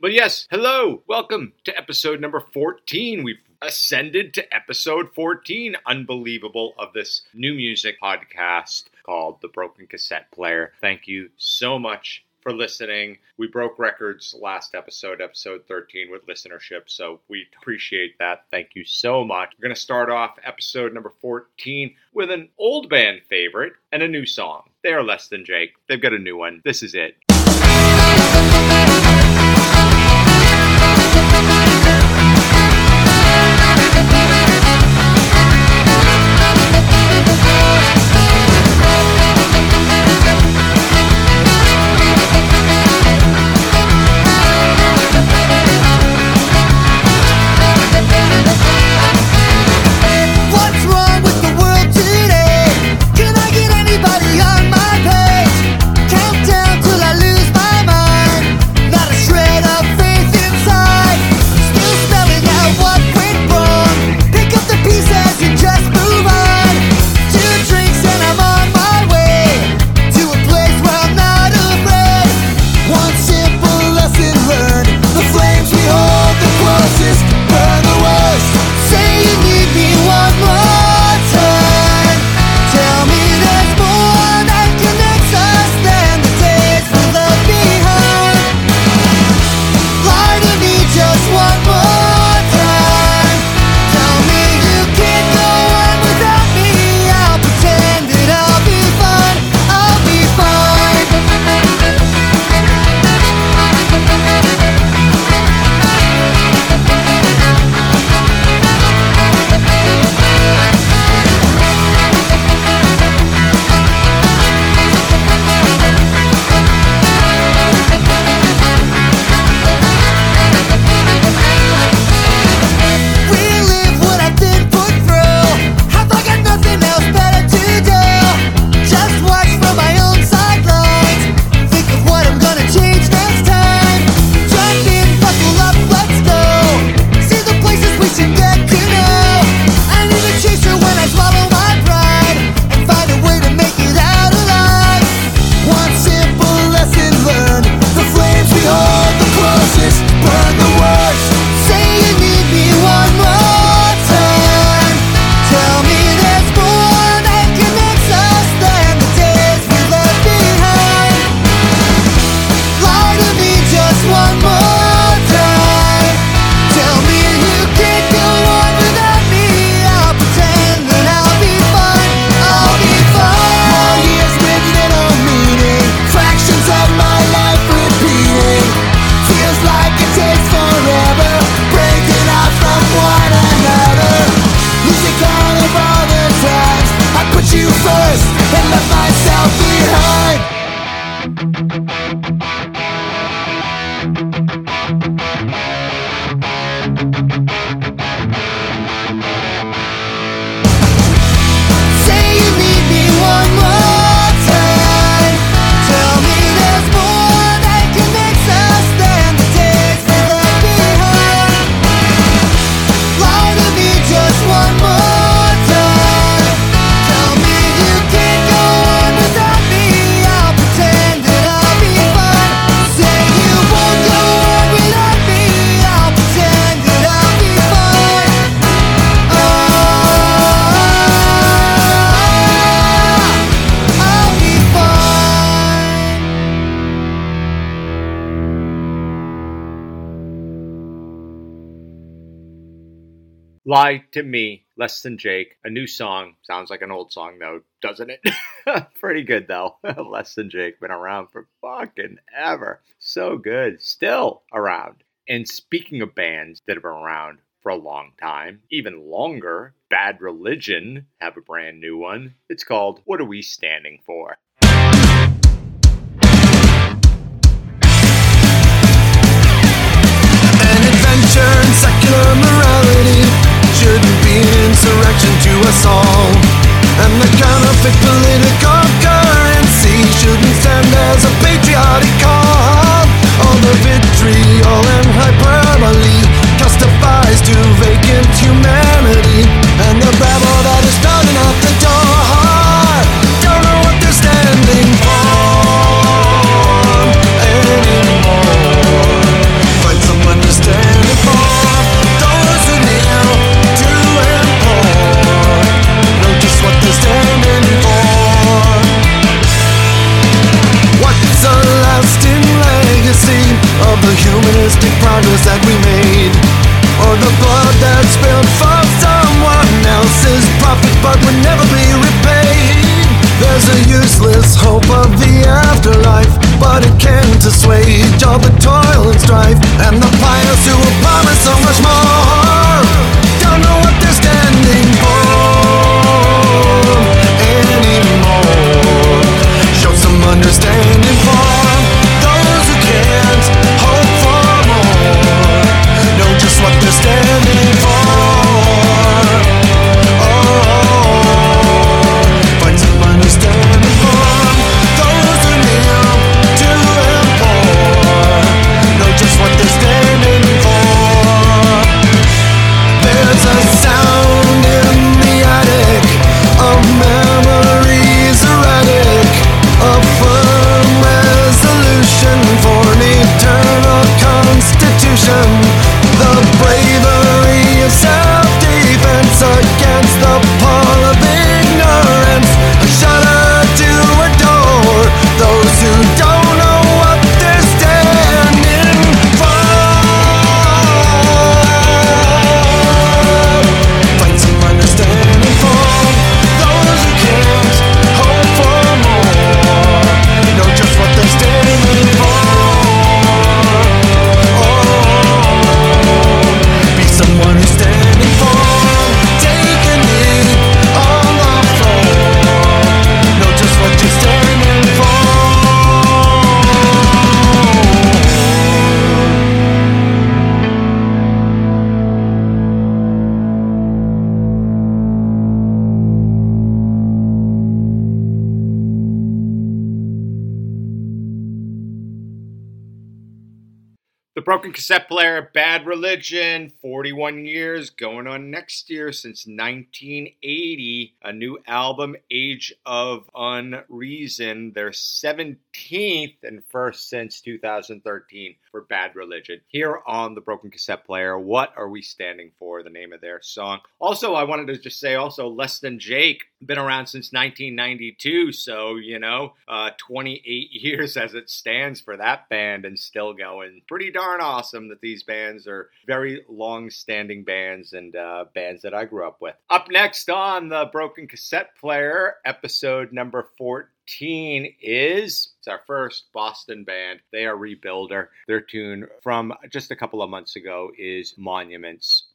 But yes, hello, welcome to episode number 14. We've ascended to episode 14, unbelievable, of this new music podcast called The Broken Cassette Player. Thank you so much for listening. We broke records last episode, episode 13, with listenership, so we appreciate that. Thank you so much. We're going to start off episode number 14 with an old band favorite and a new song. They are less than Jake. They've got a new one. This is it. Lie to Me, Less Than Jake, a new song. Sounds like an old song though, doesn't it? Pretty good though. Less Than Jake, been around for fucking ever. So good. Still around. And speaking of bands that have been around for a long time, even longer, Bad Religion have a brand new one. It's called What Are We Standing For? shouldn't be an insurrection to us all. And the counterfeit political currency shouldn't stand as a patriotic cause. All the toil and strife and the Broken cassette player, Bad Religion, 41 years going on next year since 1980. A new album, Age of Unreason, their 17th and first since 2013 for Bad Religion here on the Broken Cassette Player. What are we standing for? The name of their song. Also, I wanted to just say also Less Than Jake been around since 1992, so you know, uh, 28 years as it stands for that band and still going. Pretty darn awesome that these bands are very long-standing bands and uh, bands that I grew up with. Up next on the Broken Cassette Player, episode number 14 15 is. It's our first Boston band. They are Rebuilder. Their tune from just a couple of months ago is Monuments.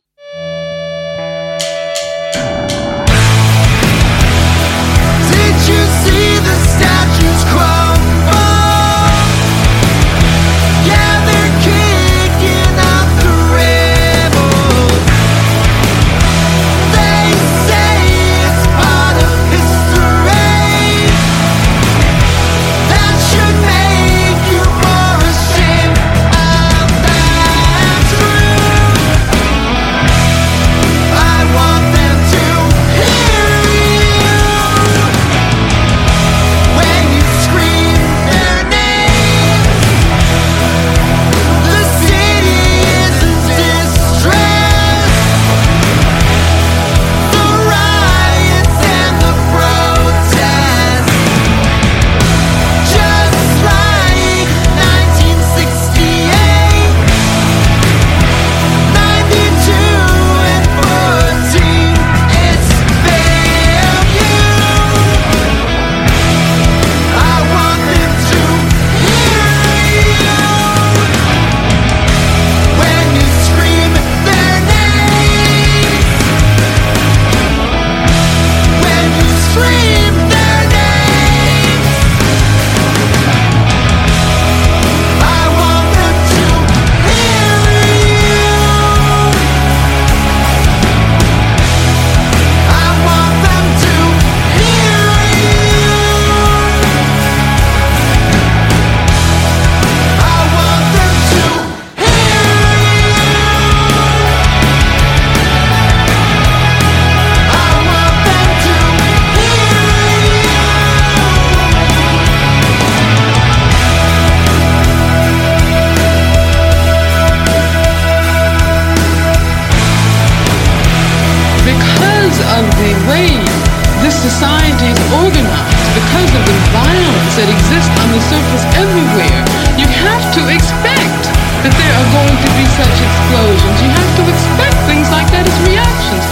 exist on the surface everywhere. You have to expect that there are going to be such explosions. You have to expect things like that as reactions.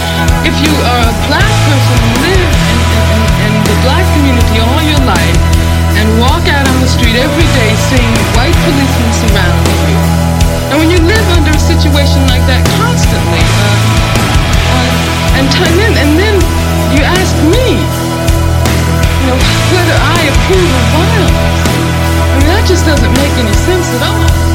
If you are a black person and live in, in, in the black community all your life and walk out on the street every day seeing white policemen surrounding you, and when you live under a situation like that constantly, uh, uh, and, and then you ask me know, whether I approve of violence. I mean, that just doesn't make any sense at all.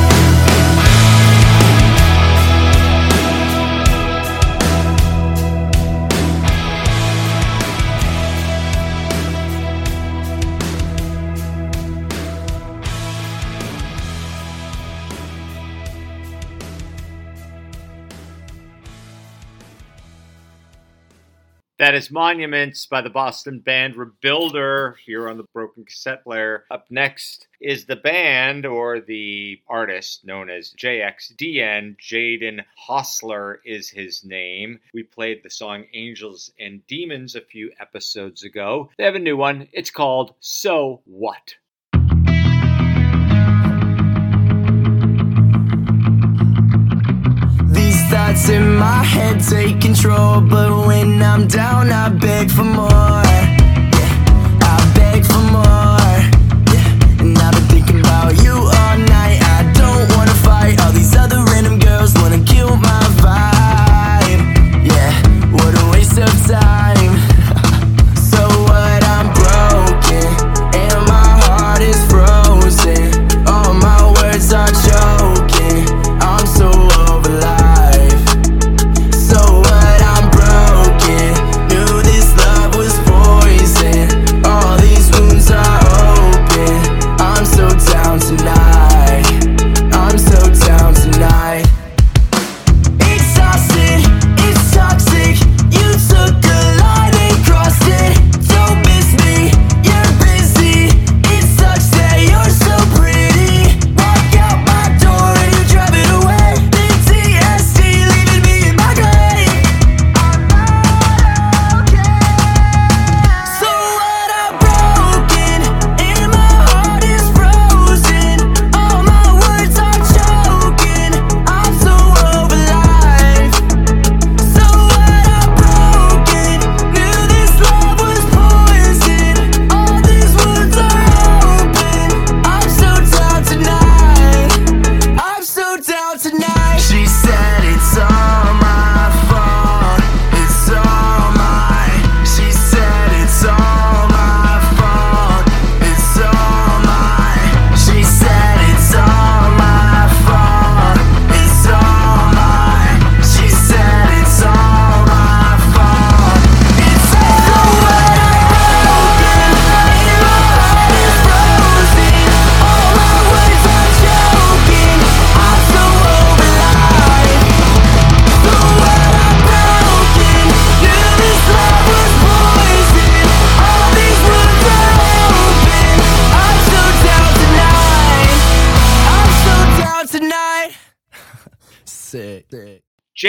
That is Monuments by the Boston band Rebuilder here on the Broken Cassette Player. Up next is the band or the artist known as JXDN. Jaden Hossler is his name. We played the song Angels and Demons a few episodes ago. They have a new one. It's called So What? Thoughts in my head take control, but when I'm down, I beg for more.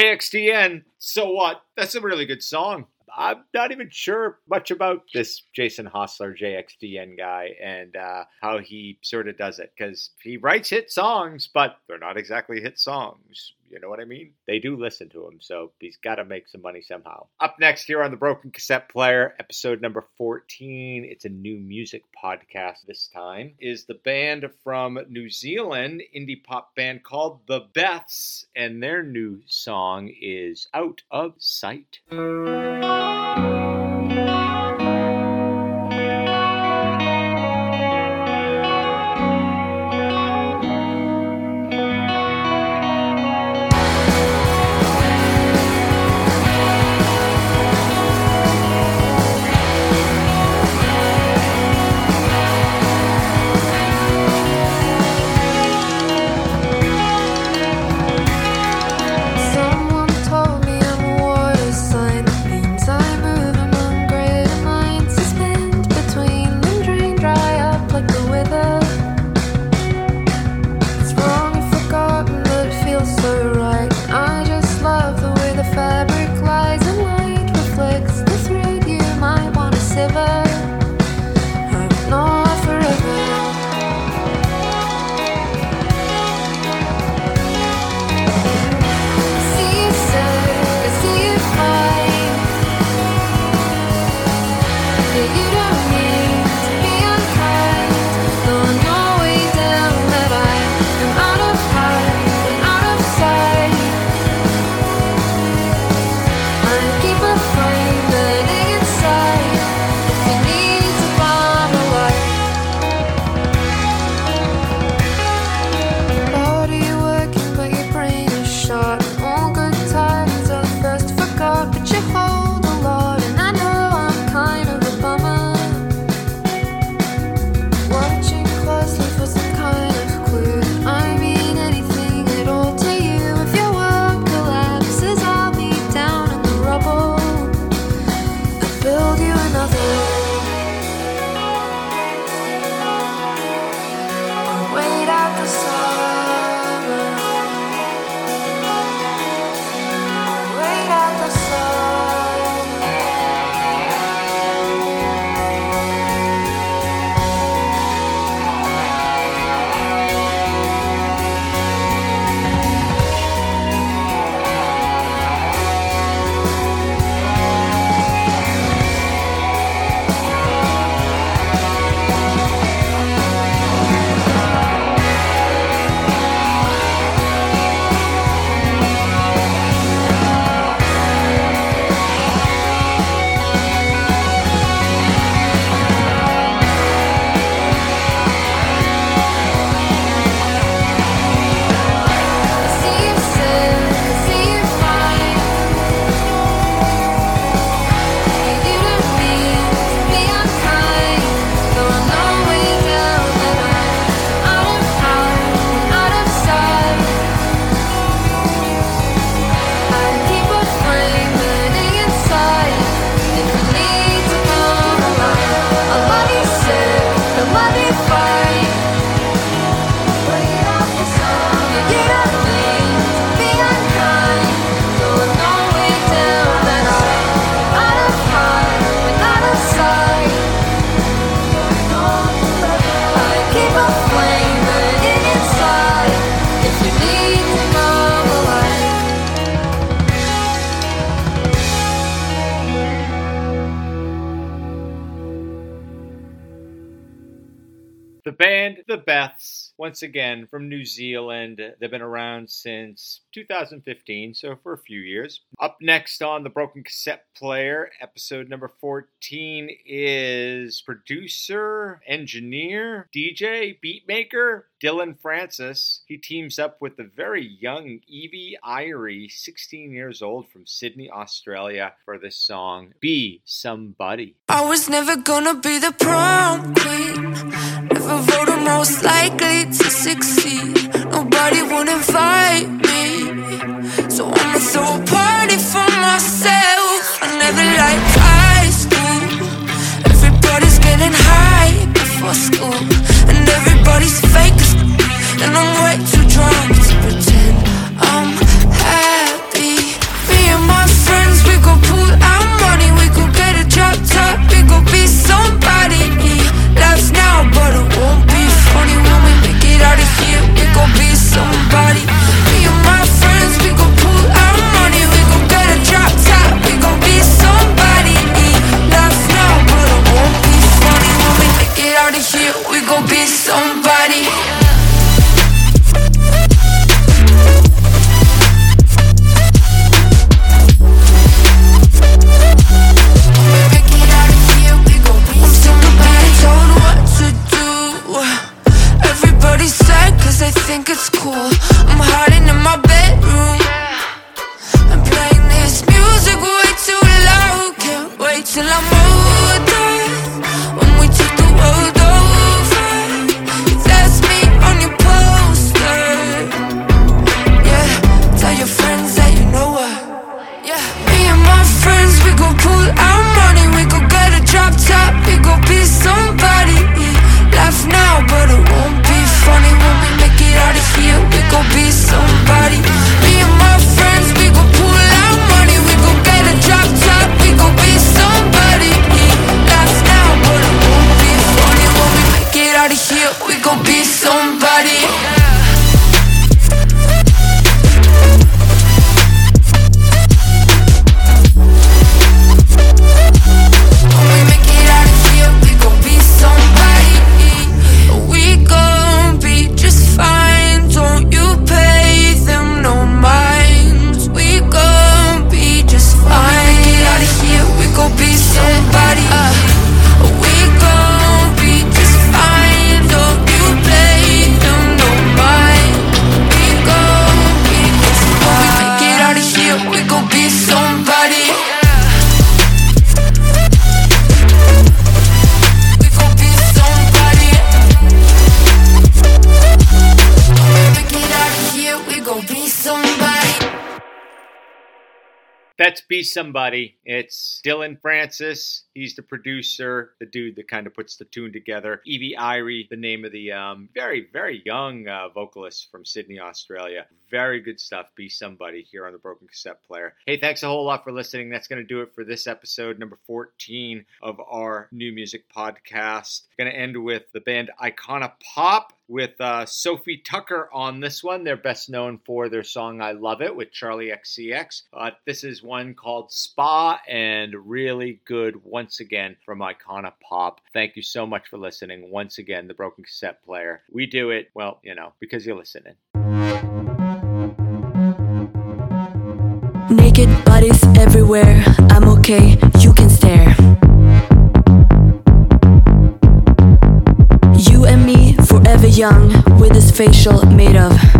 JXDN, so what? That's a really good song. I'm not even sure much about this Jason Hossler JXDN guy and uh, how he sort of does it because he writes hit songs, but they're not exactly hit songs. You know what I mean? They do listen to him, so he's got to make some money somehow. Up next here on the Broken Cassette Player, episode number 14. It's a new music podcast this time. Is the band from New Zealand, indie pop band called The Beths, and their new song is Out of Sight. Once again from New Zealand. They've been around since 2015, so for a few years. Up next on the Broken Cassette Player, episode number 14 is producer, engineer, DJ, beatmaker, Dillon Francis. He teams up with the very young Evie Irie, 16 years old from Sydney, Australia, for this song, Be Somebody. I was never gonna be the prom queen. Never voted most likely to succeed. Nobody would invite me. So I'ma throw a party for myself. I never liked high school. Everybody's getting high before school. And everybody's fake. And I'm way too drunk till I'm Be Somebody. It's Dillon Francis. He's the producer, the dude that kind of puts the tune together. Evie Irie, the name of the um, very, very young uh, vocalist from Sydney, Australia. Very good stuff. Be Somebody here on the Broken Cassette Player. Hey, thanks a whole lot for listening. That's going to do it for this episode, number 14 of our new music podcast. Going to end with the band Icona Pop with uh, Sofi Tukker on this one. They're best known for their song I Love It with Charli XCX. Uh, this is one called Spa and really good once again from Icona Pop. Thank you so much for listening. Once again, the Broken Cassette Player. We do it, well, you know, because you're listening. Naked bodies everywhere. I'm okay, you can stare. You and me, forever young, with this facial made of.